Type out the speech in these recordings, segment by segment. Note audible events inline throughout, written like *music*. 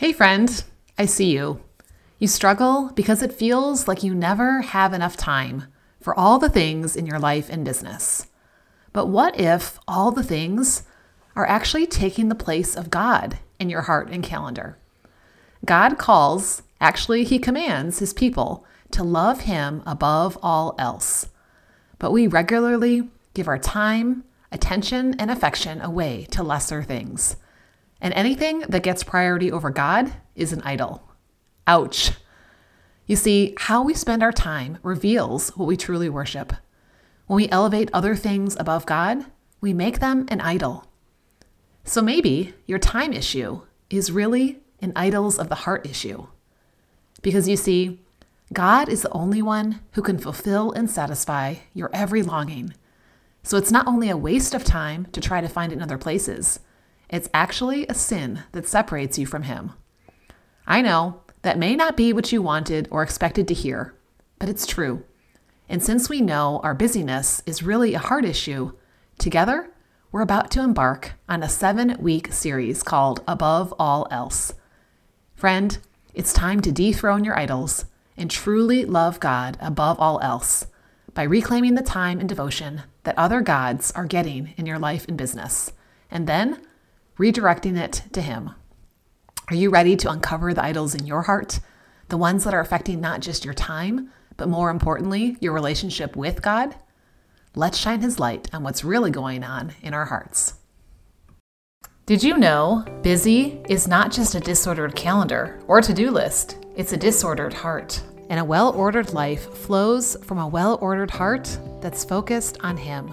Hey, friend, I see you. You struggle because it feels like you never have enough time for all the things in your life and business. But what if all the things are actually taking the place of God in your heart and calendar? God calls, actually, He commands His people to love Him above all else. But we regularly give our time, attention, and affection away to lesser things. And anything that gets priority over God is an idol. Ouch. You see, how we spend our time reveals what we truly worship. When we elevate other things above God, we make them an idol. So maybe your time issue is really an idols of the heart issue. Because you see, God is the only one who can fulfill and satisfy your every longing. So it's not only a waste of time to try to find it in other places, it's actually a sin that separates you from Him. I know that may not be what you wanted or expected to hear, but it's true. And since we know our busyness is really a heart issue, together we're about to embark on a seven week series called Above All Else. Friend, it's time to dethrone your idols and truly love God above all else by reclaiming the time and devotion that other gods are getting in your life and business. And then redirecting it to Him. Are you ready to uncover the idols in your heart? The ones that are affecting not just your time, but more importantly, your relationship with God? Let's shine His light on what's really going on in our hearts. Did you know busy is not just a disordered calendar or to do list, it's a disordered heart. And a well ordered life flows from a well ordered heart that's focused on Him.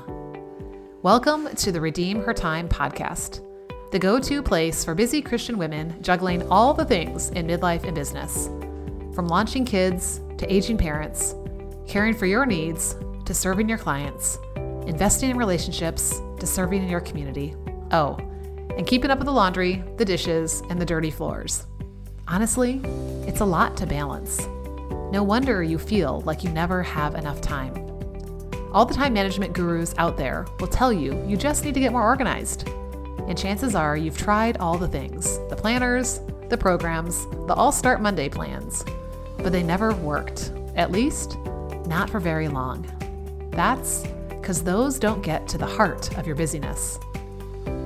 Welcome to the Redeem Her Time podcast the go to place for busy Christian women juggling all the things in midlife and business. From launching kids to aging parents, caring for your needs to serving your clients, investing in relationships to serving in your community. Oh, and keeping up with the laundry, the dishes, and the dirty floors. Honestly, it's a lot to balance. No wonder you feel like you never have enough time. All the time management gurus out there will tell you you just need to get more organized and chances are you've tried all the things the planners, the programs, the All Start Monday plans, but they never worked, at least, not for very long. That's because those don't get to the heart of your busyness.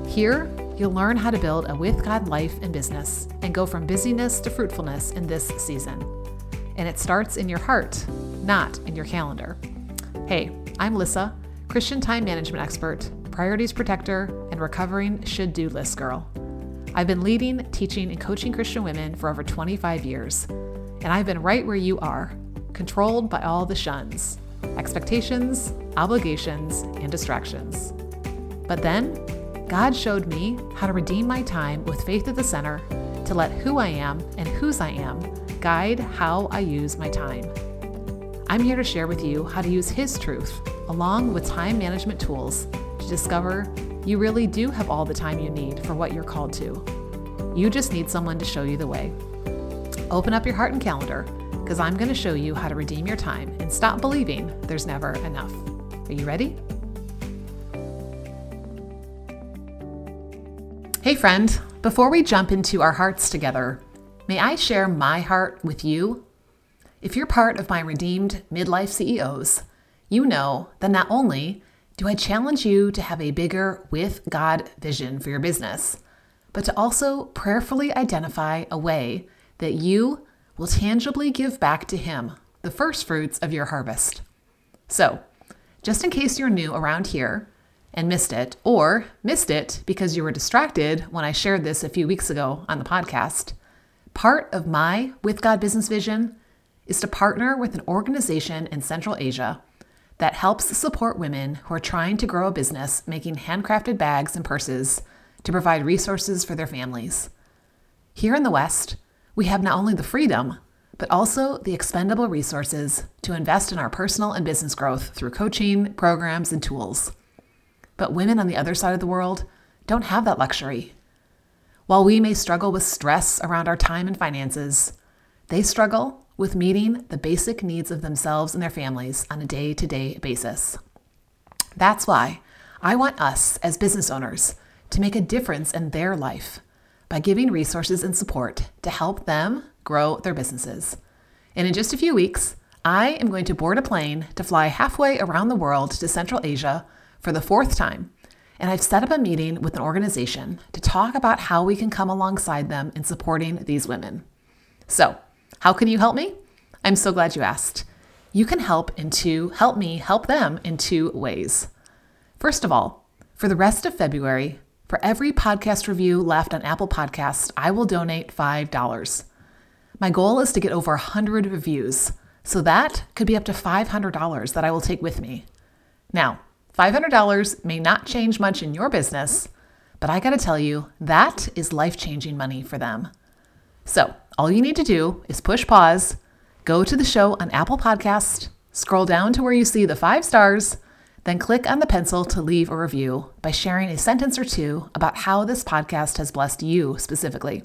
Here, you'll learn how to build a with God life and business and go from busyness to fruitfulness in this season. And it starts in your heart, not in your calendar. Hey, I'm Lissa, Christian time management expert priorities protector, recovering should do list girl. I've been leading, teaching, and coaching Christian women for over 25 years, and I've been right where you are, controlled by all the shuns expectations, obligations, and distractions. But then, God showed me how to redeem my time with faith at the center to let who I am and whose I am guide how I use my time. I'm here to share with you how to use His truth along with time management tools to discover you really do have all the time you need for what you're called to. You just need someone to show you the way. Open up your heart and calendar because I'm going to show you how to redeem your time and stop believing there's never enough. Are you ready? Hey, friend, before we jump into our hearts together, may I share my heart with you? If you're part of my redeemed midlife CEOs, you know that not only do I challenge you to have a bigger with God vision for your business, but to also prayerfully identify a way that you will tangibly give back to Him the first fruits of your harvest. So, just in case you're new around here and missed it, or missed it because you were distracted when I shared this a few weeks ago on the podcast, part of my With God business vision is to partner with an organization in Central Asia that helps support women who are trying to grow a business making handcrafted bags and purses to provide resources for their families. Here in the West, we have not only the freedom, but also the expendable resources to invest in our personal and business growth through coaching, programs, and tools. But women on the other side of the world don't have that luxury. While we may struggle with stress around our time and finances, they struggle with meeting the basic needs of themselves and their families on a day to day basis. That's why I want us as business owners to make a difference in their life by giving resources and support to help them grow their businesses. And in just a few weeks, I am going to board a plane to fly halfway around the world to Central Asia for the fourth time. And I've set up a meeting with an organization to talk about how we can come alongside them in supporting these women. So, how can you help me? I'm so glad you asked. You can help in two, help me help them in two ways. First of all, for the rest of February, for every podcast review left on Apple Podcasts, I will donate $5. My goal is to get over 100 reviews, so that could be up to $500 that I will take with me. Now, $500 may not change much in your business, but I gotta tell you, that is life changing money for them. So, all you need to do is push pause, go to the show on Apple Podcast, scroll down to where you see the five stars, then click on the pencil to leave a review by sharing a sentence or two about how this podcast has blessed you specifically.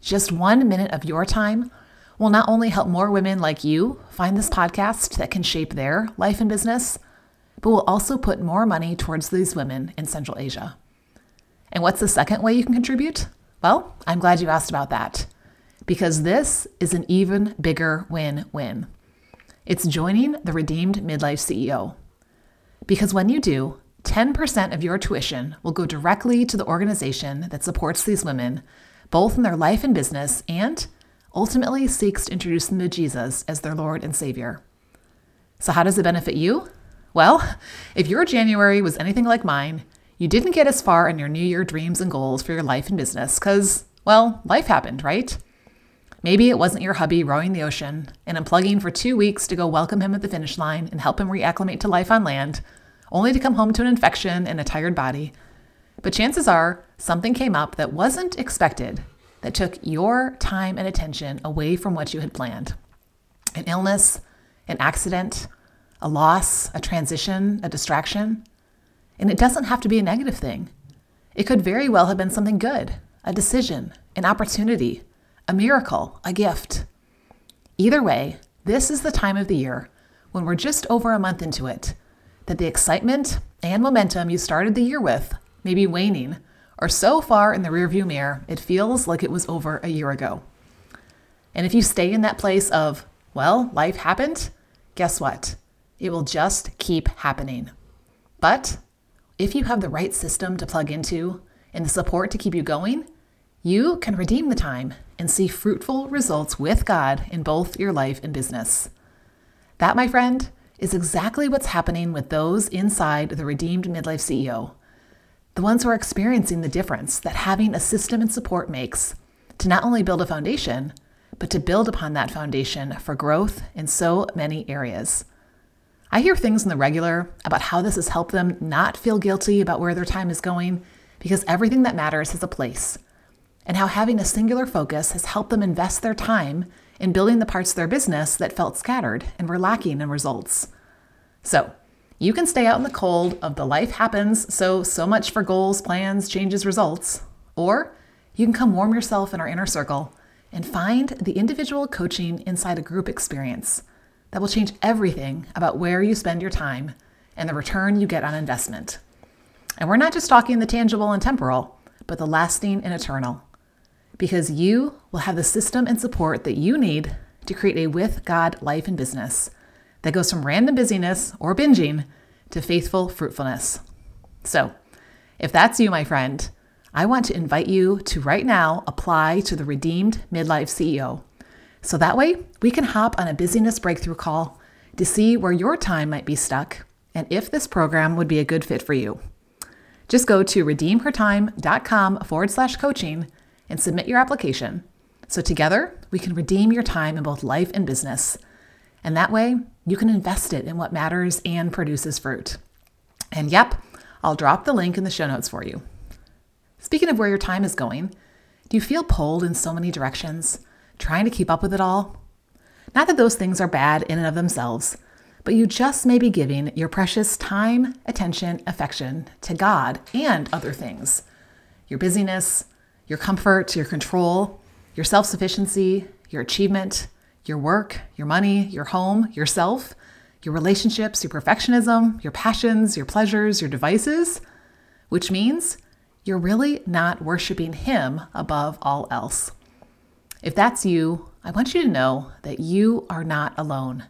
Just one minute of your time will not only help more women like you find this podcast that can shape their life and business, but will also put more money towards these women in Central Asia. And what's the second way you can contribute? Well, I'm glad you asked about that because this is an even bigger win win. It's joining the Redeemed Midlife CEO. Because when you do, 10% of your tuition will go directly to the organization that supports these women, both in their life and business, and ultimately seeks to introduce them to Jesus as their Lord and Savior. So, how does it benefit you? Well, *laughs* if your January was anything like mine, you didn't get as far in your New Year dreams and goals for your life and business because, well, life happened, right? Maybe it wasn't your hubby rowing the ocean and unplugging for two weeks to go welcome him at the finish line and help him reacclimate to life on land, only to come home to an infection and a tired body. But chances are something came up that wasn't expected that took your time and attention away from what you had planned. An illness, an accident, a loss, a transition, a distraction. And it doesn't have to be a negative thing. It could very well have been something good, a decision, an opportunity, a miracle, a gift. Either way, this is the time of the year when we're just over a month into it that the excitement and momentum you started the year with may be waning or so far in the rearview mirror it feels like it was over a year ago. And if you stay in that place of, well, life happened, guess what? It will just keep happening. But if you have the right system to plug into and the support to keep you going, you can redeem the time and see fruitful results with God in both your life and business. That, my friend, is exactly what's happening with those inside the Redeemed Midlife CEO. The ones who are experiencing the difference that having a system and support makes to not only build a foundation, but to build upon that foundation for growth in so many areas. I hear things in the regular about how this has helped them not feel guilty about where their time is going because everything that matters has a place, and how having a singular focus has helped them invest their time in building the parts of their business that felt scattered and were lacking in results. So, you can stay out in the cold of the life happens, so, so much for goals, plans, changes, results. Or you can come warm yourself in our inner circle and find the individual coaching inside a group experience that will change everything about where you spend your time and the return you get on investment. And we're not just talking the tangible and temporal, but the lasting and eternal. Because you will have the system and support that you need to create a with God life and business that goes from random busyness or binging to faithful fruitfulness. So, if that's you, my friend, I want to invite you to right now apply to the Redeemed Midlife CEO. So that way, we can hop on a busyness breakthrough call to see where your time might be stuck and if this program would be a good fit for you. Just go to redeemhertime.com forward slash coaching and submit your application. So together, we can redeem your time in both life and business. And that way, you can invest it in what matters and produces fruit. And yep, I'll drop the link in the show notes for you. Speaking of where your time is going, do you feel pulled in so many directions? trying to keep up with it all. Not that those things are bad in and of themselves, but you just may be giving your precious time, attention, affection to God and other things. Your busyness, your comfort, your control, your self sufficiency, your achievement, your work, your money, your home, yourself, your relationships, your perfectionism, your passions, your pleasures, your devices, which means you're really not worshiping Him above all else. If that's you, I want you to know that you are not alone.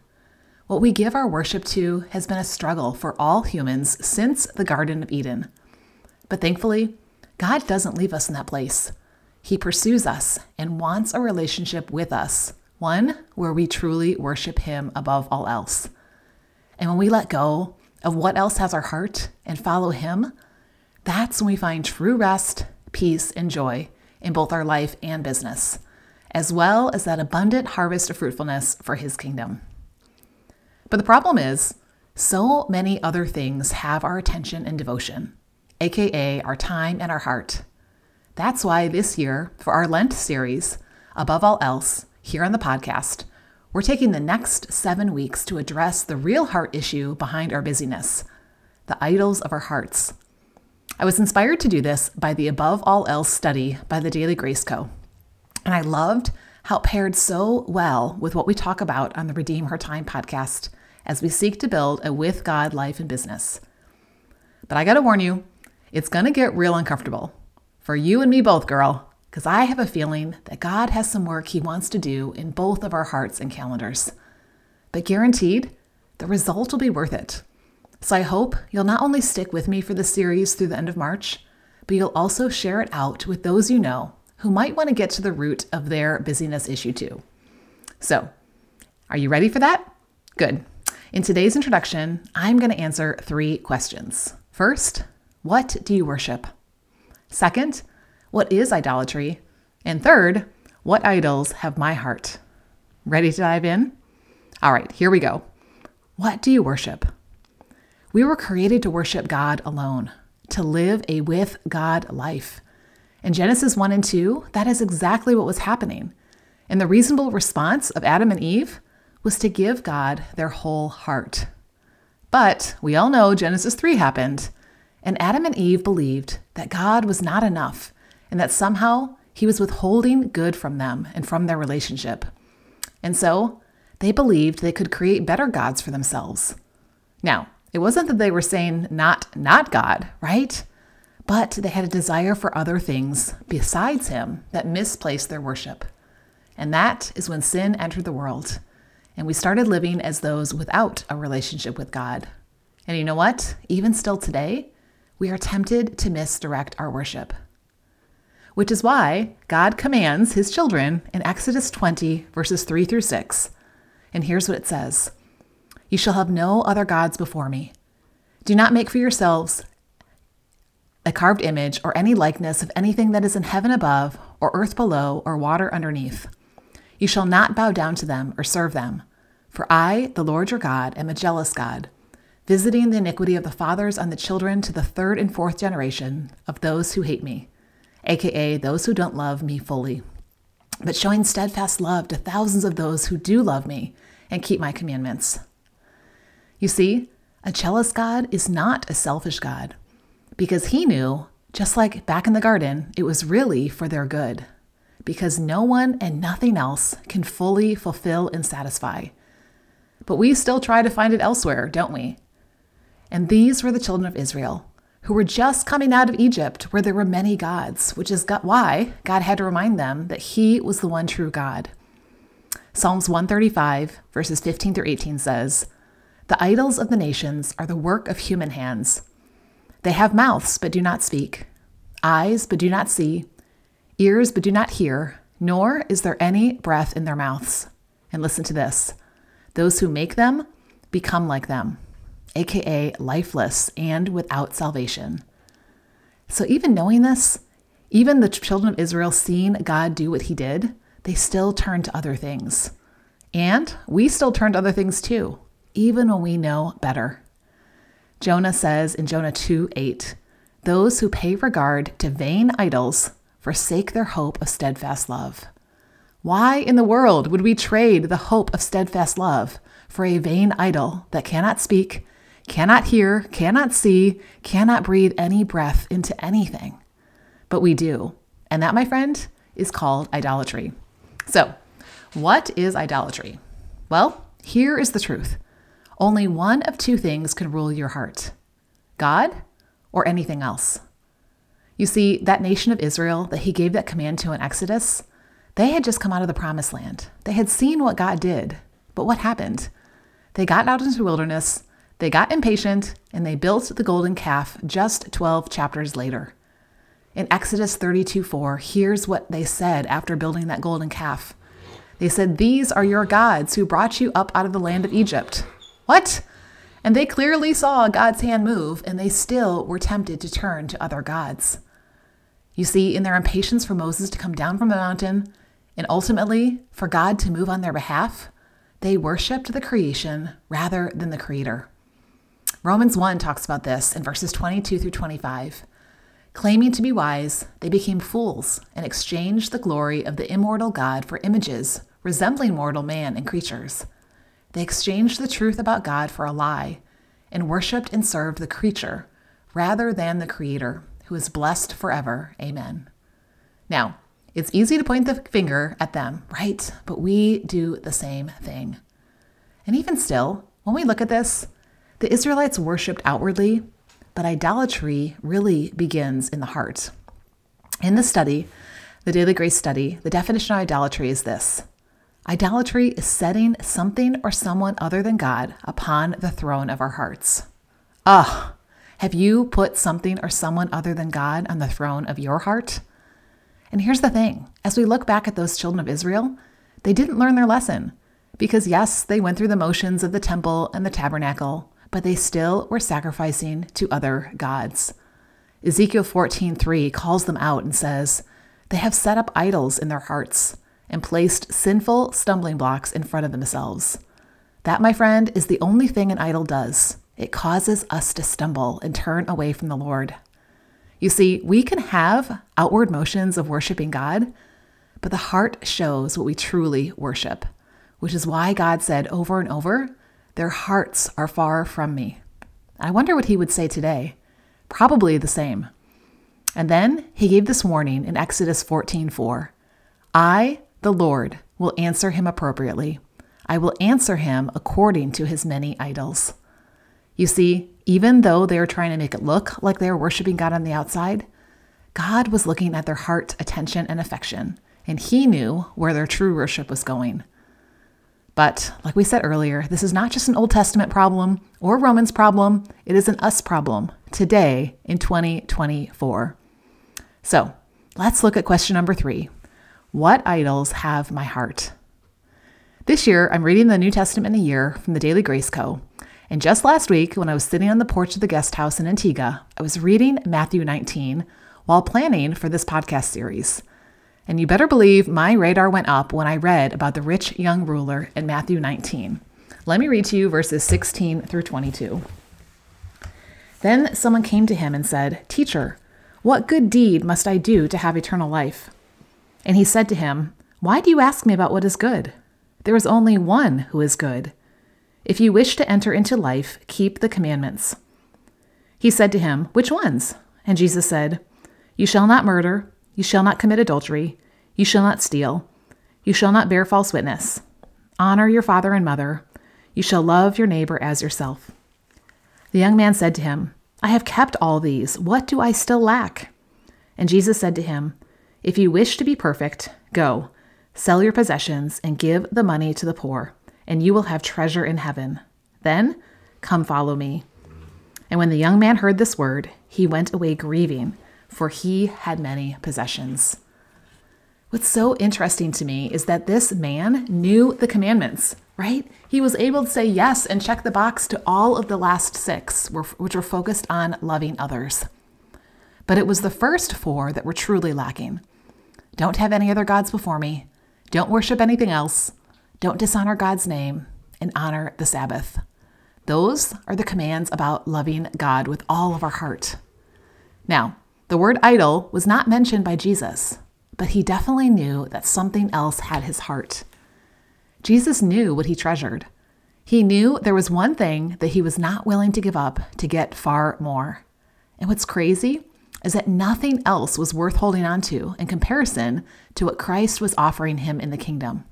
What we give our worship to has been a struggle for all humans since the Garden of Eden. But thankfully, God doesn't leave us in that place. He pursues us and wants a relationship with us, one where we truly worship Him above all else. And when we let go of what else has our heart and follow Him, that's when we find true rest, peace, and joy in both our life and business, as well as that abundant harvest of fruitfulness for His kingdom. But the problem is, so many other things have our attention and devotion, aka our time and our heart. That's why this year, for our Lent series, above all else, here on the podcast, we're taking the next seven weeks to address the real heart issue behind our busyness the idols of our hearts. I was inspired to do this by the Above All Else study by the Daily Grace Co. And I loved how it paired so well with what we talk about on the Redeem Her Time podcast as we seek to build a with God life and business. But I gotta warn you, it's gonna get real uncomfortable. For you and me both, girl, because I have a feeling that God has some work He wants to do in both of our hearts and calendars. But guaranteed, the result will be worth it. So I hope you'll not only stick with me for the series through the end of March, but you'll also share it out with those you know who might want to get to the root of their busyness issue too. So, are you ready for that? Good. In today's introduction, I'm going to answer three questions. First, what do you worship? Second, what is idolatry? And third, what idols have my heart? Ready to dive in? All right, here we go. What do you worship? We were created to worship God alone, to live a with God life. In Genesis 1 and 2, that is exactly what was happening. And the reasonable response of Adam and Eve was to give God their whole heart. But we all know Genesis 3 happened, and Adam and Eve believed that God was not enough and that somehow he was withholding good from them and from their relationship. And so they believed they could create better gods for themselves. Now, it wasn't that they were saying not not God, right? But they had a desire for other things besides him that misplaced their worship. And that is when sin entered the world and we started living as those without a relationship with God. And you know what? Even still today, we are tempted to misdirect our worship. Which is why God commands his children in Exodus 20, verses 3 through 6. And here's what it says You shall have no other gods before me. Do not make for yourselves a carved image or any likeness of anything that is in heaven above, or earth below, or water underneath you shall not bow down to them or serve them. For I, the Lord your God, am a jealous God, visiting the iniquity of the fathers on the children to the third and fourth generation of those who hate me, aka those who don't love me fully, but showing steadfast love to thousands of those who do love me and keep my commandments. You see, a jealous God is not a selfish God, because he knew, just like back in the garden, it was really for their good because no one and nothing else can fully fulfill and satisfy. But we still try to find it elsewhere, don't we? And these were the children of Israel, who were just coming out of Egypt, where there were many gods, which is why God had to remind them that He was the one true God. Psalms 135, verses 15 through 18 says, The idols of the nations are the work of human hands. They have mouths, but do not speak, eyes, but do not see ears but do not hear, nor is there any breath in their mouths. And listen to this those who make them become like them, aka lifeless and without salvation. So, even knowing this, even the children of Israel seeing God do what he did, they still turn to other things. And we still turn to other things too, even when we know better. Jonah says in Jonah 2 8, those who pay regard to vain idols forsake their hope of steadfast love. Why in the world would we trade the hope of steadfast love for a vain idol that cannot speak, cannot hear, cannot see, cannot breathe any breath into anything? But we do. And that, my friend, is called idolatry. So, what is idolatry? Well, here is the truth only one of two things can rule your heart God or anything else. You see, that nation of Israel that he gave that command to in Exodus, they had just come out of the promised land. They had seen what God did. But what happened? They got out into the wilderness, they got impatient, and they built the golden calf just 12 chapters later. In Exodus 32 4, here's what they said after building that golden calf. They said, These are your gods who brought you up out of the land of Egypt. What? And they clearly saw God's hand move, and they still were tempted to turn to other gods. You see, in their impatience for Moses to come down from the mountain, and ultimately for God to move on their behalf, they worshiped the creation rather than the creator. Romans 1 talks about this in verses 22 through 25. Claiming to be wise, they became fools and exchanged the glory of the immortal God for images resembling mortal man and creatures. They exchanged the truth about God for a lie and worshiped and served the creature rather than the Creator, who is blessed forever. Amen. Now, it's easy to point the finger at them, right? But we do the same thing. And even still, when we look at this, the Israelites worshiped outwardly, but idolatry really begins in the heart. In the study, the Daily Grace study, the definition of idolatry is this Idolatry is setting something or someone other than God upon the throne of our hearts. Ah, have you put something or someone other than God on the throne of your heart? And here's the thing as we look back at those children of Israel, they didn't learn their lesson. Because, yes, they went through the motions of the temple and the tabernacle, but they still were sacrificing to other gods. Ezekiel 14:3 calls them out and says, "They have set up idols in their hearts and placed sinful stumbling blocks in front of themselves." That, my friend, is the only thing an idol does. It causes us to stumble and turn away from the Lord. You see, we can have outward motions of worshiping God, but the heart shows what we truly worship, which is why God said over and over, their hearts are far from me. I wonder what he would say today. Probably the same. And then he gave this warning in Exodus 14:4. I, the Lord, will answer him appropriately. I will answer him according to his many idols. You see, even though they were trying to make it look like they were worshiping God on the outside, God was looking at their heart, attention, and affection, and he knew where their true worship was going. But, like we said earlier, this is not just an Old Testament problem or Romans problem, it is an us problem today in 2024. So, let's look at question number three What idols have my heart? This year, I'm reading the New Testament in a year from the Daily Grace Co. And just last week, when I was sitting on the porch of the guest house in Antigua, I was reading Matthew 19 while planning for this podcast series. And you better believe my radar went up when I read about the rich young ruler in Matthew 19. Let me read to you verses 16 through 22. Then someone came to him and said, Teacher, what good deed must I do to have eternal life? And he said to him, Why do you ask me about what is good? There is only one who is good. If you wish to enter into life, keep the commandments. He said to him, Which ones? And Jesus said, You shall not murder. You shall not commit adultery. You shall not steal. You shall not bear false witness. Honor your father and mother. You shall love your neighbor as yourself. The young man said to him, I have kept all these. What do I still lack? And Jesus said to him, If you wish to be perfect, go, sell your possessions, and give the money to the poor, and you will have treasure in heaven. Then come follow me. And when the young man heard this word, he went away grieving for he had many possessions. What's so interesting to me is that this man knew the commandments, right? He was able to say yes and check the box to all of the last six, which were focused on loving others. But it was the first four that were truly lacking. Don't have any other gods before me. Don't worship anything else. Don't dishonor God's name and honor the Sabbath. Those are the commands about loving God with all of our heart. Now, the word idol was not mentioned by Jesus, but he definitely knew that something else had his heart. Jesus knew what he treasured. He knew there was one thing that he was not willing to give up to get far more. And what's crazy is that nothing else was worth holding on to in comparison to what Christ was offering him in the kingdom.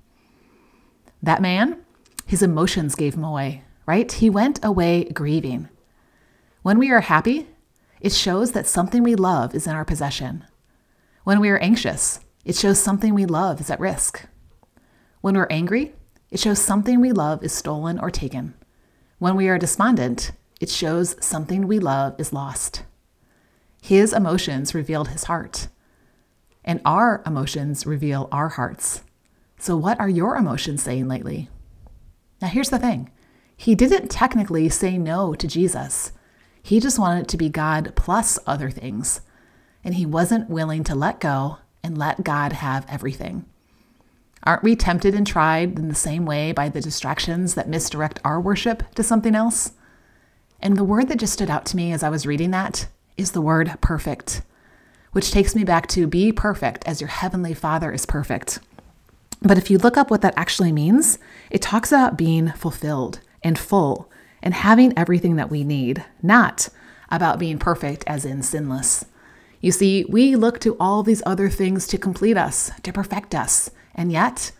That man, his emotions gave him away, right? He went away grieving. When we are happy, it shows that something we love is in our possession. When we are anxious, it shows something we love is at risk. When we're angry, it shows something we love is stolen or taken. When we are despondent, it shows something we love is lost. His emotions revealed his heart, and our emotions reveal our hearts. So, what are your emotions saying lately? Now, here's the thing He didn't technically say no to Jesus, he just wanted to be God plus other things. And he wasn't willing to let go and let God have everything. Aren't we tempted and tried in the same way by the distractions that misdirect our worship to something else? And the word that just stood out to me as I was reading that is the word perfect, which takes me back to be perfect as your heavenly Father is perfect. But if you look up what that actually means, it talks about being fulfilled and full and having everything that we need, not about being perfect as in sinless. You see, we look to all these other things to complete us, to perfect us, and yet,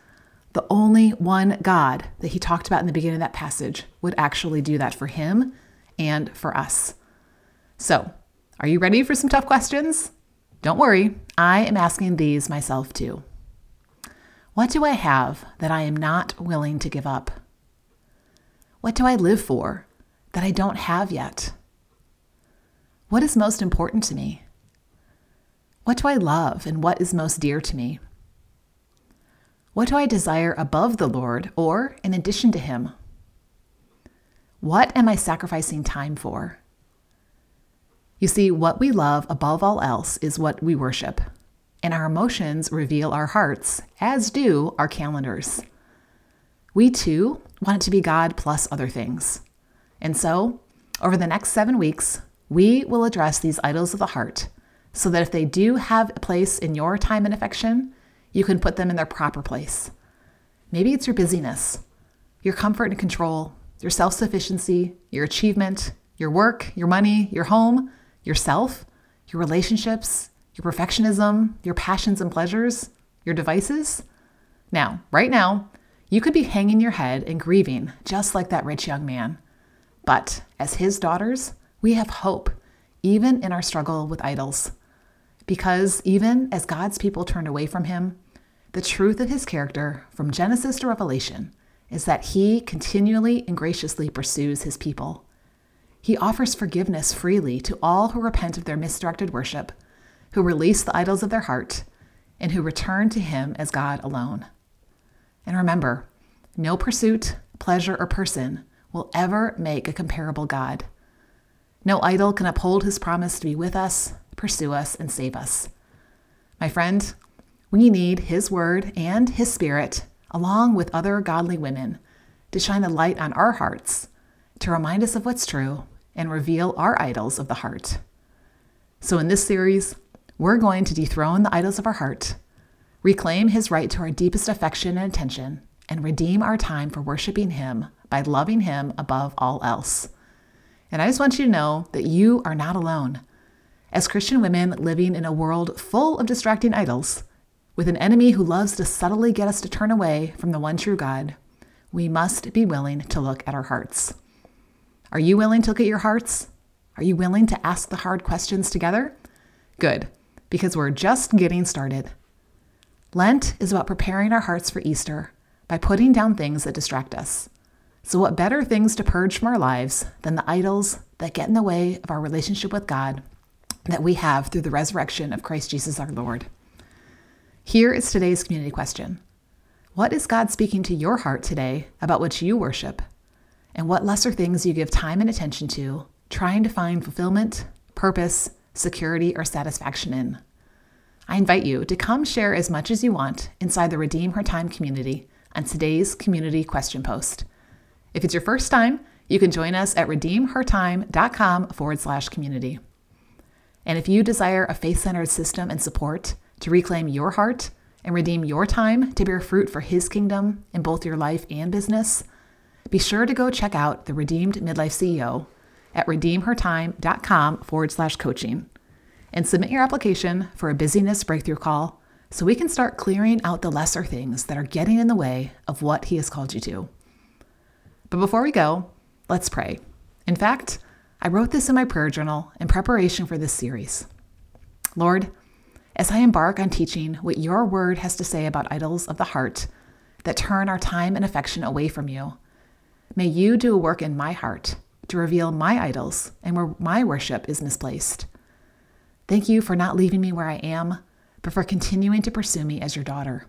the only one God that he talked about in the beginning of that passage would actually do that for him and for us. So, are you ready for some tough questions? Don't worry, I am asking these myself too. What do I have that I am not willing to give up? What do I live for that I don't have yet? What is most important to me? What do I love and what is most dear to me? What do I desire above the Lord or in addition to Him? What am I sacrificing time for? You see, what we love above all else is what we worship, and our emotions reveal our hearts, as do our calendars. We too want it to be God plus other things. And so, over the next seven weeks, we will address these idols of the heart so that if they do have a place in your time and affection, you can put them in their proper place. Maybe it's your busyness, your comfort and control, your self sufficiency, your achievement, your work, your money, your home, yourself, your relationships, your perfectionism, your passions and pleasures, your devices. Now, right now, you could be hanging your head and grieving just like that rich young man. But as his daughters, we have hope, even in our struggle with idols. Because even as God's people turned away from him, the truth of his character from Genesis to Revelation is that he continually and graciously pursues his people. He offers forgiveness freely to all who repent of their misdirected worship, who release the idols of their heart, and who return to him as God alone. And remember, no pursuit, pleasure, or person will ever make a comparable God. No idol can uphold his promise to be with us, pursue us, and save us. My friend, we need His Word and His Spirit, along with other godly women, to shine a light on our hearts, to remind us of what's true, and reveal our idols of the heart. So, in this series, we're going to dethrone the idols of our heart, reclaim His right to our deepest affection and attention, and redeem our time for worshiping Him by loving Him above all else. And I just want you to know that you are not alone. As Christian women living in a world full of distracting idols, with an enemy who loves to subtly get us to turn away from the one true God, we must be willing to look at our hearts. Are you willing to look at your hearts? Are you willing to ask the hard questions together? Good, because we're just getting started. Lent is about preparing our hearts for Easter by putting down things that distract us. So, what better things to purge from our lives than the idols that get in the way of our relationship with God that we have through the resurrection of Christ Jesus our Lord? Here is today's community question What is God speaking to your heart today about what you worship? And what lesser things you give time and attention to, trying to find fulfillment, purpose, security, or satisfaction in? I invite you to come share as much as you want inside the Redeem Her Time community on today's community question post. If it's your first time, you can join us at redeemhertime.com forward slash community. And if you desire a faith centered system and support, to reclaim your heart and redeem your time to bear fruit for His kingdom in both your life and business, be sure to go check out the Redeemed Midlife CEO at redeemhertime.com forward slash coaching and submit your application for a busyness breakthrough call so we can start clearing out the lesser things that are getting in the way of what He has called you to. But before we go, let's pray. In fact, I wrote this in my prayer journal in preparation for this series. Lord, as I embark on teaching what your word has to say about idols of the heart that turn our time and affection away from you, may you do a work in my heart to reveal my idols and where my worship is misplaced. Thank you for not leaving me where I am, but for continuing to pursue me as your daughter.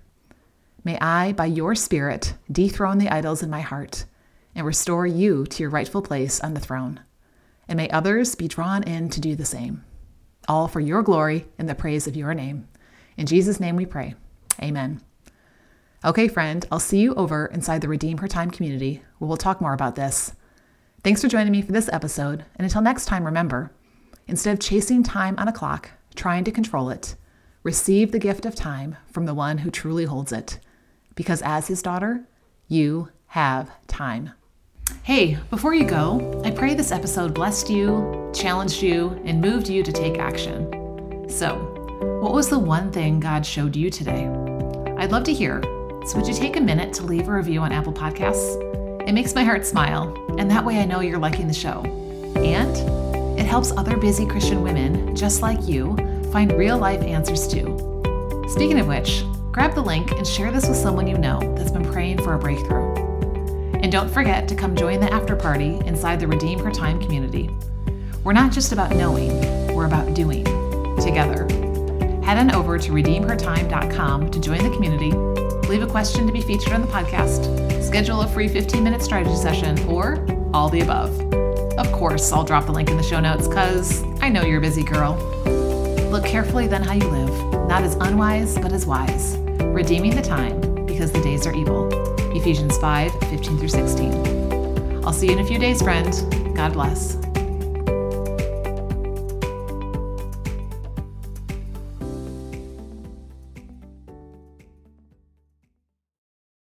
May I, by your Spirit, dethrone the idols in my heart and restore you to your rightful place on the throne. And may others be drawn in to do the same. All for your glory and the praise of your name. In Jesus' name we pray. Amen. Okay, friend, I'll see you over inside the Redeem Her Time community where we'll talk more about this. Thanks for joining me for this episode. And until next time, remember instead of chasing time on a clock, trying to control it, receive the gift of time from the one who truly holds it. Because as his daughter, you have time. Hey, before you go, I pray this episode blessed you, challenged you, and moved you to take action. So, what was the one thing God showed you today? I'd love to hear. So, would you take a minute to leave a review on Apple Podcasts? It makes my heart smile, and that way I know you're liking the show. And it helps other busy Christian women just like you find real life answers too. Speaking of which, grab the link and share this with someone you know that's been praying for a breakthrough. And don't forget to come join the after party inside the Redeem Her Time community. We're not just about knowing, we're about doing together. Head on over to redeemhertime.com to join the community, leave a question to be featured on the podcast, schedule a free 15 minute strategy session, or all the above. Course, I'll drop the link in the show notes because I know you're a busy girl. Look carefully then how you live, not as unwise, but as wise, redeeming the time because the days are evil. Ephesians 5 15 through 16. I'll see you in a few days, friend. God bless.